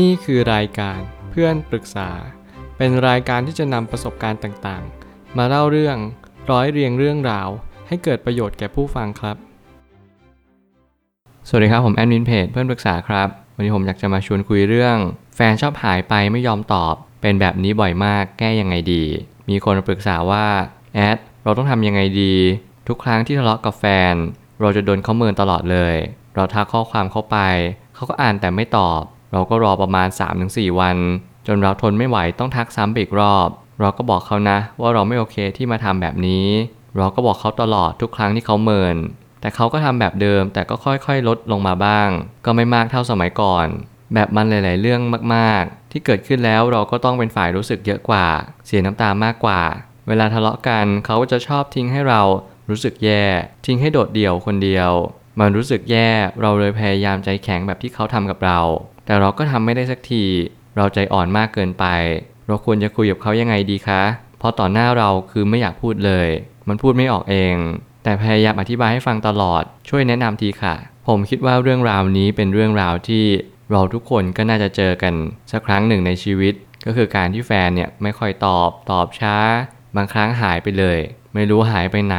นี่คือรายการเพื่อนปรึกษา เป็นรายการที่จะนำประสบการณ์ต่างๆ มาเล่าเรื่องร้อยเรียงเรื่องราว ให้เกิดประโยชน์แก่ผู้ฟังครับ สวัสดีครับ ผมแอดมินเพจเพื่อนปรึกษาครับ วันนี้ผมอยากจะมาชวนคุยเรื่อง แฟนชอบหายไปไม่ยอมตอบ เป็นแบบนี้บ่อยมากแก้ยังไงดี มีคนปรึกษาว่าแอดเราต้องทำยังไงดี ทุกครั้งที่ทะเลาะกับแฟน เราจะโดนเขาเมินตลอดเลย เราทักข้อความเข้าไป เขาก็อ่านแต่ไม่ตอบ เราก็รอประมาณ 3-4 วัน จนเราทนไม่ไหวต้องทักซ้ำอีกรอบ เราก็บอกเขานะ ว่าเราไม่โอเคที่มาทำแบบนี้ เราก็บอกเขาตลอดทุกครั้งที่เขาเมิน แต่เขาก็ทำแบบเดิมแต่ก็ค่อยๆ ลดลงมาบ้าง ก็ไม่มากเท่าสมัยก่อน แบบมันหลาย ๆ เรื่องมากๆ ที่เกิดขึ้นแล้วเราก็ต้องเป็นฝ่ายรู้สึกเยอะกว่า เสียน้ำตามากกว่า เวลาทะเลาะกันเขาก็จะชอบทิ้งให้เรารู้สึกแย่ ทิ้งให้โดดเดี่ยวคนเดียว มันรู้สึกแย่เราเลยพยายามใจแข็งแบบที่เขาทำกับเรา แต่เราก็ทำไม่ได้สักที เราใจอ่อนมากเกินไป เราควรจะคุยกับเขายังไงดีคะ เพราะต่อหน้าเราคือไม่อยากพูดเลย มันพูดไม่ออกเอง แต่พยายามอธิบายให้ฟังตลอด ช่วยแนะนำทีค่ะ ผมคิดว่าเรื่องราวนี้เป็นเรื่องราวที่เราทุกคนก็น่าจะเจอกันสักครั้งหนึ่งในชีวิต ก็คือการที่แฟนเนี่ยไม่ค่อยตอบ ตอบช้า บางครั้งหายไปเลย ไม่รู้หายไปไหน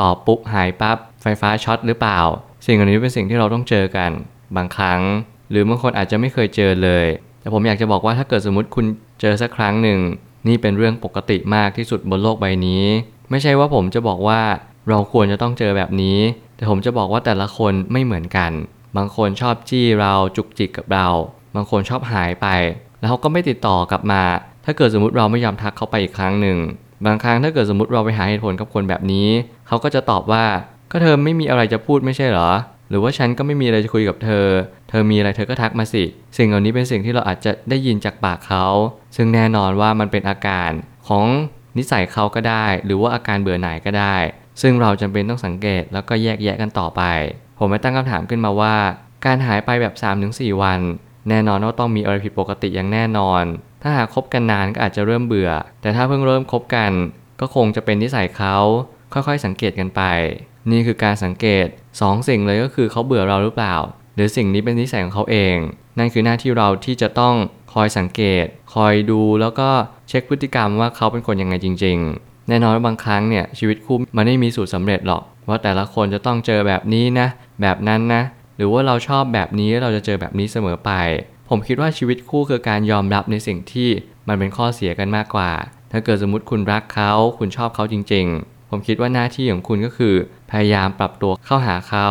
ตอบปุ๊บหายปับ๊บไฟฟ้าช็อตหรือเปล่า สิ่งเหล่านี้เป็นสิ่งที่เราต้องเจอกัน บางครั้ง หรือบางคนอาจจะไม่เคยเจอเลย แต่ผมอยากจะบอกว่าถ้าเกิดสมมติคุณเจอสักครั้งหนึ่ง นี่เป็นเรื่องปกติมากที่สุดบนโลกใบนี้ ไม่ใช่ว่าผมจะบอกว่าเราควรจะต้องเจอแบบนี้ แต่ผมจะบอกว่าแต่ละคนไม่เหมือนกัน บางคนชอบจี้เราจุกจิกกับเรา บางคนชอบหายไป แล้วเขาก็ไม่ติดต่อกลับมา ถ้าเกิดสมมติเราไม่ยอมทักเขาไปอีกครั้งหนึ่ง บางครั้งถ้าเกิดสมมติเราไปหาเหตุผลกับคนแบบนี้ เขาก็จะตอบว่าก็เธอไม่มีอะไรจะพูดไม่ใช่เหรอ หรือว่าฉันก็ไม่มีอะไรจะคุยกับเธอ เธอมีอะไรเธอก็ทักมาสิ สิ่งเหล่านี้เป็นสิ่งที่เราอาจจะได้ยินจากปากเขา ซึ่งแน่นอนว่ามันเป็นอาการของนิสัยเขาก็ได้ หรือว่าอาการเบื่อหน่ายก็ได้ ซึ่งเราจำเป็นต้องสังเกตแล้วก็แยกแยะกันต่อไป ผมไม่ตั้งคำถามขึ้นมาว่า การหายไปแบบ 3-4 วัน แน่นอนว่าต้องมีอะไรผิดปกติอย่างแน่นอน ถ้าหากคบกันนานก็อาจจะเริ่มเบื่อ แต่ถ้าเพิ่งเริ่มคบกัน ก็คงจะเป็นนิสัยเขา ค่อยๆ สังเกตกันไป นี่คือการสังเกต2สิ่งเลยก็คือเขาเบื่อเราหรือเปล่า หรือสิ่งนี้เป็นนิสัยของเขาเอง นั่นคือหน้าที่เราที่จะต้องคอยสังเกต คอยดูแล้วก็เช็คพฤติกรรมว่าเขาเป็นคนยังไงจริง ๆ แน่นอนว่าบางครั้งเนี่ยชีวิตคู่มันไม่มีสูตรสำเร็จหรอก ว่าแต่ละคนจะต้องเจอแบบนี้นะ แบบนั้นนะ หรือว่าเราชอบแบบนี้เราจะเจอแบบนี้เสมอไป ผมคิดว่าชีวิตคู่คือการยอมรับในสิ่งที่มันเป็นข้อเสียกันมากกว่า ถ้าเกิดสมมติคุณรักเขา คุณชอบเขาจริง ๆ ผมคิดว่าหน้าที่ของคุณก็คือ พยายามปรับตัวเข้าหาเขา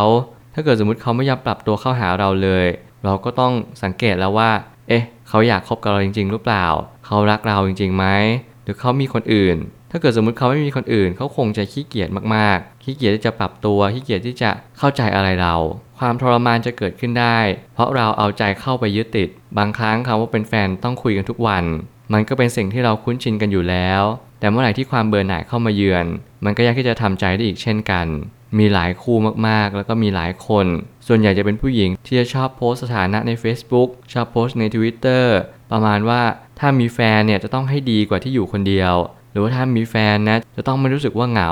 ถ้าเกิดสมมติเขาไม่ยอมปรับตัวเข้าหาเราเลย เราก็ต้องสังเกตแล้วว่า เอ๊ะ เขาอยากคบกับเราจริง ๆ หรือเปล่า เขารักเราจริงๆไหมหรือเขามีคนอื่น ถ้าเกิดสมมติเขาไม่มีคนอื่น เขาคงจะขี้เกียจมากๆ ขี้เกียจที่จะปรับตัว ขี้เกียจที่จะเข้าใจอะไรเรา ความทรมานจะเกิดขึ้นได้ เพราะเราเอาใจเข้าไปยึดติด บางครั้งคำว่าเป็นแฟนต้องคุยกันทุกวัน มันก็เป็นสิ่งที่เราคุ้นชินกันอยู่แล้ว แต่เมื่อไหร่ที่ความเบื่อหน่ายเข้ามาเยือน มันก็ยากที่จะทำใจได้อีกเช่นกัน มีหลายคู่มากๆ แล้วก็มีหลายคน ส่วนใหญ่จะเป็นผู้หญิงที่จะชอบโพสสถานะใน Facebook ชอบโพสใน Twitter ประมาณว่าถ้ามีแฟนเนี่ยจะต้องให้ดีกว่าที่อยู่คนเดียว หรือว่าถ้ามีแฟนนะจะต้องไม่รู้สึกว่าเหงา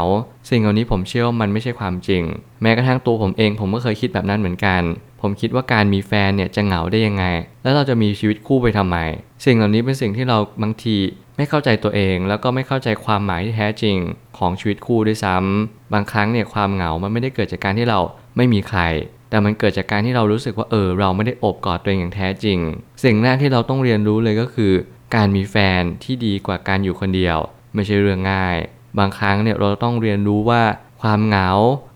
สิ่งเหล่านี้ผมเชื่อว่ามันไม่ใช่ความจริง แม้กระทั่งตัวผมเองผมก็เคยคิดแบบนั้นเหมือนกัน ผมคิดว่าการมีแฟนเนี่ยจะเหงาได้ยังไง แล้วเราจะมีชีวิตคู่ไปทำไม สิ่งเหล่านี้เป็นสิ่งที่เราบางทีไม่เข้าใจตัวเองแล้วก็ไม่เข้าใจความหมายที่แท้จริงของชีวิตคู่ด้วยซ้ำบางครั้งเนี่ยความเหงา มันไม่ได้เกิดจากการที่เราไม่มีใคร แต่มันเกิดจากการที่เรารู้สึกว่าเออ เราไม่ได้อบกอดตัวเองอย่างแท้จริง สิ่งแรกที่เราต้องเรียนรู้เลยก็คือ การมีแฟนที่ดีกว่าการอยู่คนเดียว ไม่ใช่เรื่องง่าย บางครั้งเนี่ยเราต้องเรียนรู้ว่าความเหงา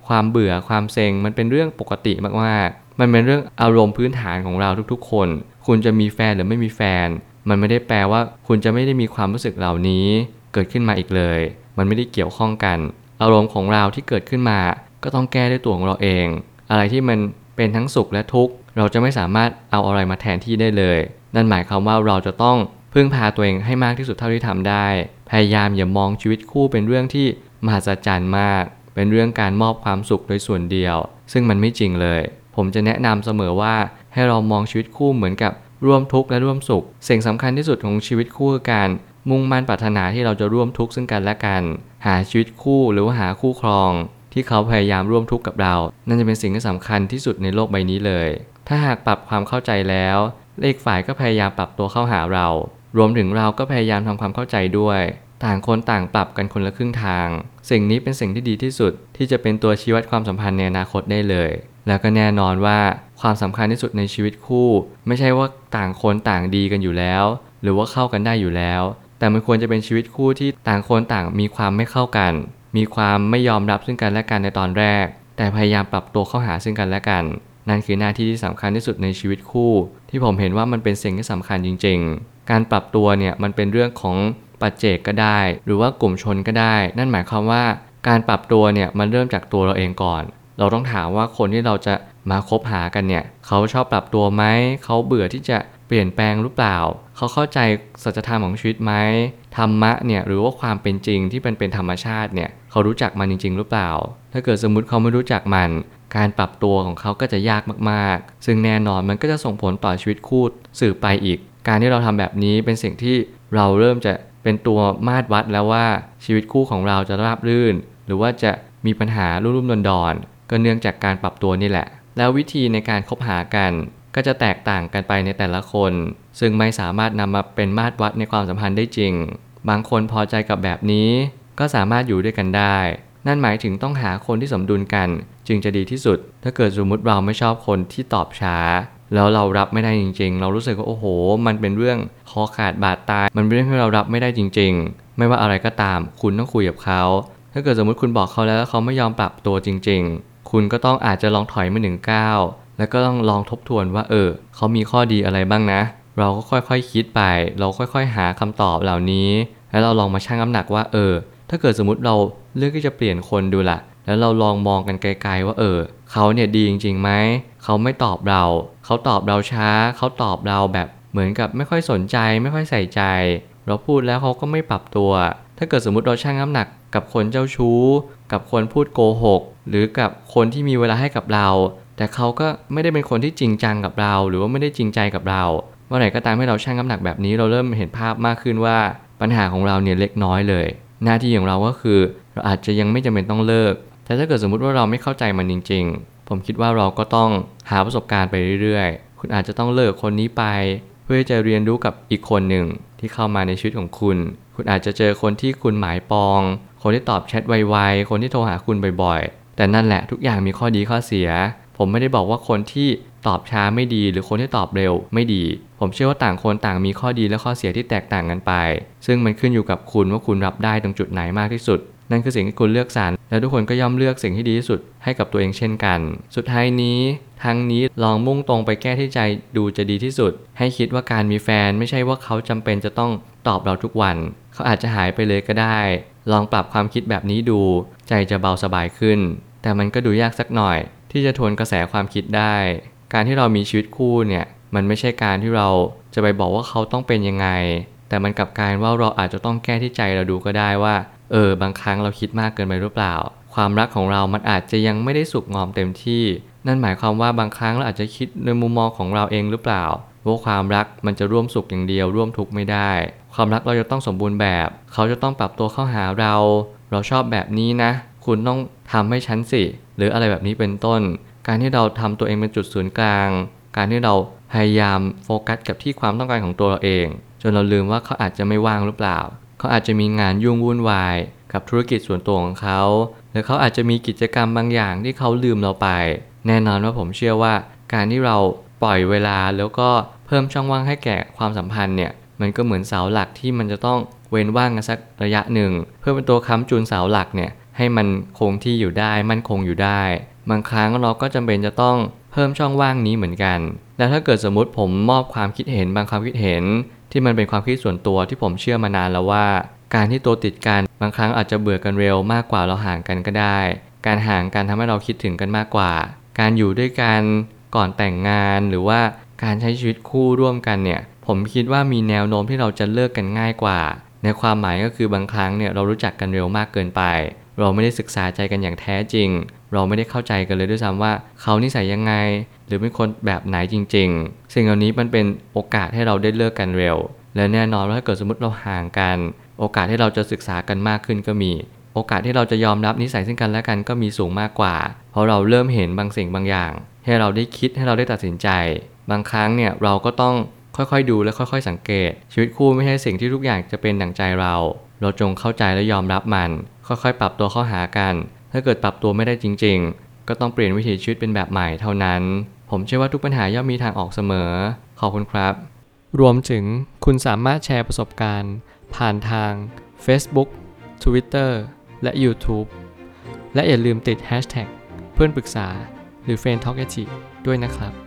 ความเบื่อความเซ็ง มันเป็นเรื่องปกติมากๆ มันเป็นเรื่องอารมณ์พื้นฐานของเราทุกๆ คน คุณจะมีแฟนหรือไม่มีแฟน มันไม่ได้แปลว่าคุณจะไม่ได้มีความรู้สึกเหล่านี้ เกิดขึ้นมาอีกเลย มันไม่ได้เกี่ยวข้องกัน อารมณ์ของเราที่เกิดขึ้นมา ก็ต้องแก้ด้วยตัวของเราเอง อะไรที่มันเป็นทั้งสุขและทุกข์ เราจะไม่สามารถเอาอะไรมาแทนที่ได้เลย นั่นหมายความว่าเราจะต้อง พึ่งพาตัวเองให้มากที่สุดเท่าที่ทำได้ พยายามอย่ามองชีวิตคู่เป็นเรื่องที่มหัศจรรย์มาก เป็นเรื่องการมอบความสุขโดยส่วนเดียว ซึ่งมันไม่จริงเลย ผมจะแนะนำเสมอว่าให้เรามองชีวิตคู่เหมือนกับร่วมทุกข์และร่วมสุข สิ่งสำคัญที่สุดของชีวิตคู่คือการมุ่งมั่นปรารถนาที่เราจะร่วมทุกข์ซึ่งกันและกัน หาชีวิตคู่หรือว่าหาคู่ครอง ที่เขาพยายามร่วมทุกข์กับเรา นั่นจะเป็นสิ่งที่สำคัญที่สุดในโลกใบนี้เลย ถ้าหากปรับความเข้าใจแล้วและอีกฝ่ายก็พยายามปรับตัวเข้าหาเรา รวมถึงเราก็พยายามทำความเข้าใจด้วย ต่างคนต่างปรับกันคนละครึ่งทาง สิ่งนี้เป็นสิ่งที่ดีที่สุด ที่จะเป็นตัวชี้วัดความสัมพันธ์ในอนาคตได้เลย แล้วก็แน่นอนว่าความสำคัญที่สุดในชีวิตคู่ ไม่ใช่ว่าต่างคนต่างดีกันอยู่แล้ว หรือว่าเข้ากันได้อยู่แล้ว แต่มันควรจะเป็นชีวิตคู่ที่ต่างคนต่างมีความไม่เข้ากัน มีความไม่ยอมรับซึ่งกันและกันในตอนแรก แต่พยายามปรับตัวเข้าหาซึ่งกันและกันนั่นคือหน้าที่ที่สำคัญที่สุดในชีวิตคู่ ที่ผมเห็นว่ามันเป็นสิ่งที่สำคัญจริง ๆ การปรับตัวเนี่ยมันเป็นเรื่องของปัจเจกก็ได้ หรือว่ากลุ่มชนก็ได้ นั่นหมายความว่าการปรับตัวเนี่ยมันเริ่มจากตัวเราเองก่อน เราต้องถามว่าคนที่เราจะมาคบหากันเนี่ยเขาชอบปรับตัวไหมเขาเบื่อที่จะเปลี่ยนแปลงหรือเปล่า เขาเข้าใจสัจธรรมของชีวิตไหมธรรมะเนี่ยหรือว่าความเป็นจริงที่เป็นเป็นธรรมชาติเนี่ยเขารู้จักมันจริง ๆ หรือเปล่า ถ้าเกิดสมมุติเขาไม่รู้จักมัน การปรับตัวของเขาก็จะยากมากๆ ซึ่งแน่นอนมันก็จะส่งผลต่อชีวิตคู่สืบไปอีก การที่เราทำแบบนี้เป็นสิ่งที่เราเริ่มจะเป็นตัวมาตรวัดแล้วว่าชีวิตคู่ของเราจะราบรื่น หรือว่าจะมีปัญหารุ่มๆดอนๆก็เนื่องจากการปรับตัวนี่แหละ แล้ววิธีในการคบหากันก็จะแตกต่างกันไปในแต่ละคน ซึ่งไม่สามารถนำมาเป็นมาตรวัดในความสัมพันธ์ได้จริง บางคนพอใจกับแบบนี้ ก็สามารถอยู่ด้วยกันได้ นั่นหมายถึงต้องหาคนที่สมดุลกัน จึงจะดีที่สุด ถ้าเกิดสมมุติเราไม่ชอบคนที่ตอบช้า แล้วเรารับไม่ได้จริง ๆ เรารู้สึกว่าโอ้โห มันเป็นเรื่องคอขาดบาดตาย มันเป็นเรื่องที่เรารับไม่ได้จริง ๆ ไม่ว่าอะไรก็ตาม คุณต้องคุยกับเขา ถ้าเกิดสมมติคุณบอกเขาแล้วแล้วเขาไม่ยอมปรับตัวจริง ๆ คุณก็ต้องอาจจะลองถอยมาหนึ่งก้าวแล้วก็ต้องลองทบทวนว่าเออเขามีข้อดีอะไรบ้างนะ เราก็ค่อยๆคคิดไป เราค่อยๆ หาคำตอบเหล่านี้ แล้วเราลองมาชั่งน้ำหนักว่าเออ ถ้าเกิดสมมติเราเลือกที่จะเปลี่ยนคนดูละแล้วเราลองมองกันไกลๆว่าเออ เขาเนี่ยดีจริงๆไหมเขาไม่ตอบเรา เขาตอบเราช้า เขาตอบเราแบบเหมือนกับไม่ค่อยสนใจ ไม่ค่อยใส่ใจ เราพูดแล้วเขาก็ไม่ปรับตัว ถ้าเกิดสมมติเราชั่งน้ำหนักกับคนเจ้าชู้ กับคนพูดโกหก หรือกับคนที่มีเวลาให้กับเรา แต่เขาก็ไม่ได้เป็นคนที่จริงจังกับเรา หรือว่าไม่ได้จริงใจกับเราเมื่อไหร่ก็ตามให้เราชั่งน้ำหนักแบบนี้เราเริ่มเห็นภาพมากขึ้นว่าปัญหาของเราเนี่ยเล็กน้อยเลย หน้าที่ของเราก็คือ เราอาจจะยังไม่จำเป็นต้องเลิก แต่ถ้าเกิดสมมุติว่าเราไม่เข้าใจมันจริง ๆ ผมคิดว่าเราก็ต้องหาประสบการณ์ไปเรื่อยๆ คุณอาจจะต้องเลิกคนนี้ไป เพื่อจะเรียนรู้กับอีกคนหนึ่งที่เข้ามาในชีวิตของคุณ คุณอาจจะเจอคนที่คุณหมายปอง คนที่ตอบแชทไวๆ คนที่โทรหาคุณบ่อยๆ แต่นั่นแหละทุกอย่างมีข้อดีข้อเสีย ผมไม่ได้บอกว่าคนที่ตอบช้าไม่ดี หรือคนที่ตอบเร็วไม่ดี ผมเชื่อว่าต่างคนต่างมีข้อดีและข้อเสียที่แตกต่างกันไป ซึ่งมันขึ้นอยู่กับคุณว่าคุณรับได้ตรงจุดไหนมากที่สุด นั่นคือสิ่งที่คุณเลือกสรรและทุกคนก็ย่อมเลือกสิ่งที่ดีที่สุดให้กับตัวเองเช่นกัน สุดท้ายนี้ทั้งนี้ลองมุ่งตรงไปแก้ที่ใจดูจะดีที่สุด ให้คิดว่าการมีแฟนไม่ใช่ว่าเขาจำเป็นจะต้องตอบเราทุกวัน เขาอาจจะหายไปเลยก็ได้ ลองปรับความคิดแบบนี้ดู ใจจะเบาสบายขึ้น แต่มันก็ดูยากสักหน่อย ที่จะทวนกระแสความคิดได้ การที่เรามีชีวิตคู่เนี่ยมันไม่ใช่การที่เราจะไปบอกว่าเขาต้องเป็นยังไง แต่มันกลับกลายว่าเราอาจจะต้องแก้ที่ใจเราดูก็ได้ว่า เออบางครั้งเราคิดมากเกินไปหรือเปล่า ความรักของเรามันอาจจะยังไม่ได้สุกงอมเต็มที่ นั่นหมายความว่าบางครั้งเราอาจจะคิดในมุมมองของเราเองหรือเปล่าว่าความรักมันจะร่วมสุขอย่างเดียวร่วมทุกข์ไม่ได้ ความรักเราจะต้องสมบูรณ์แบบ เขาจะต้องปรับตัวเข้าหาเรา เราชอบแบบนี้นะ คุณต้องทำให้ฉันสิ หรืออะไรแบบนี้เป็นต้น การที่เราทำตัวเองเป็นจุดศูนย์กลาง การที่เราพยายามโฟกัสกับที่ความต้องการของตัวเราเอง จนเราลืมว่าเขาอาจจะไม่ว่างหรือเปล่า เขาอาจจะมีงานยุ่งวุ่นวาย กับธุรกิจส่วนตัวของเขา หรือเขาอาจจะมีกิจกรรมบางอย่างที่เขาลืมเราไป แน่นอนว่าผมเชื่อว่า การที่เราปล่อยเวลาแล้วก็เพิ่มช่องว่างให้แก่ความสัมพันธ์เนี่ยมันก็เหมือนเสาหลักที่มันจะต้องเว้นว่างกันสักระยะหนึ่ง เพื่อเป็นตัวค้ำจุนเสาหลักเนี่ยให้มันคงที่อยู่ได้มั่นคงอยู่ได้ บางครั้งเราก็จำเป็นจะต้องเพิ่มช่องว่างนี้เหมือนกัน แล้วถ้าเกิดสมมุติผมมอบความคิดเห็นบางความคิดเห็น ที่มันเป็นความคิดส่วนตัวที่ผมเชื่อมานานแล้วว่า การที่ตัวติดกันบางครั้งอาจจะเบื่อกันเร็วมากกว่าเราห่างกันก็ได้ การห่างกันทำให้เราคิดถึงกันมากกว่า การอยู่ด้วยกันก่อนแต่งงานหรือว่าการใช้ชีวิตคู่ร่วมกันเนี่ย ผมคิดว่ามีแนวโน้มที่เราจะเลิกกันง่ายกว่า ในความหมายก็คือบางครั้งเนี่ยเรารู้จักกันเร็วมากเกินไป เราไม่ได้ศึกษาใจกันอย่างแท้จริง เราไม่ได้เข้าใจกันเลยด้วยซ้ำว่า เขานิสัยยังไง หรือเป็นคนแบบไหนจริง ๆ สิ่งเหล่านี้มันเป็นโอกาสให้เราได้เลิกกันเร็ว และแน่นอนว่าถ้าเกิดสมมติเราห่างกัน โอกาสที่เราจะศึกษากันมากขึ้นก็มี โอกาสที่เราจะยอมรับนิสัยซึ่งกันและกันก็มีสูงมากกว่า เพราะเราเริ่มเห็นบางสิ่งบางอย่าง ให้เราได้คิดให้เราได้ตัดสินใจ บางครั้งเนี่ยเราก็ต้องค่อยๆดูและค่อยๆ สังเกต ชีวิตคู่ไม่ใช่สิ่งที่ทุกอย่างจะเป็นดั่งใจเรา เราจงเข้าใจและยอมรับมัน ค่อยๆ ปรับตัวเข้าหากัน ถ้าเกิดปรับตัวไม่ได้จริง ๆ ก็ต้องเปลี่ยนวิถีชีวิตเป็นแบบใหม่เท่านั้น ผมเชื่อว่าทุกปัญหาย่อมมีทางออกเสมอ ขอบคุณครับ รวมถึงคุณสามารถแชร์ประสบการณ์ ผ่านทาง Facebook Twitter และ YouTube และอย่าลืมติด Hashtag เพื่อนปรึกษาหรือ f r ร e n d Talk ด้วยนะครับ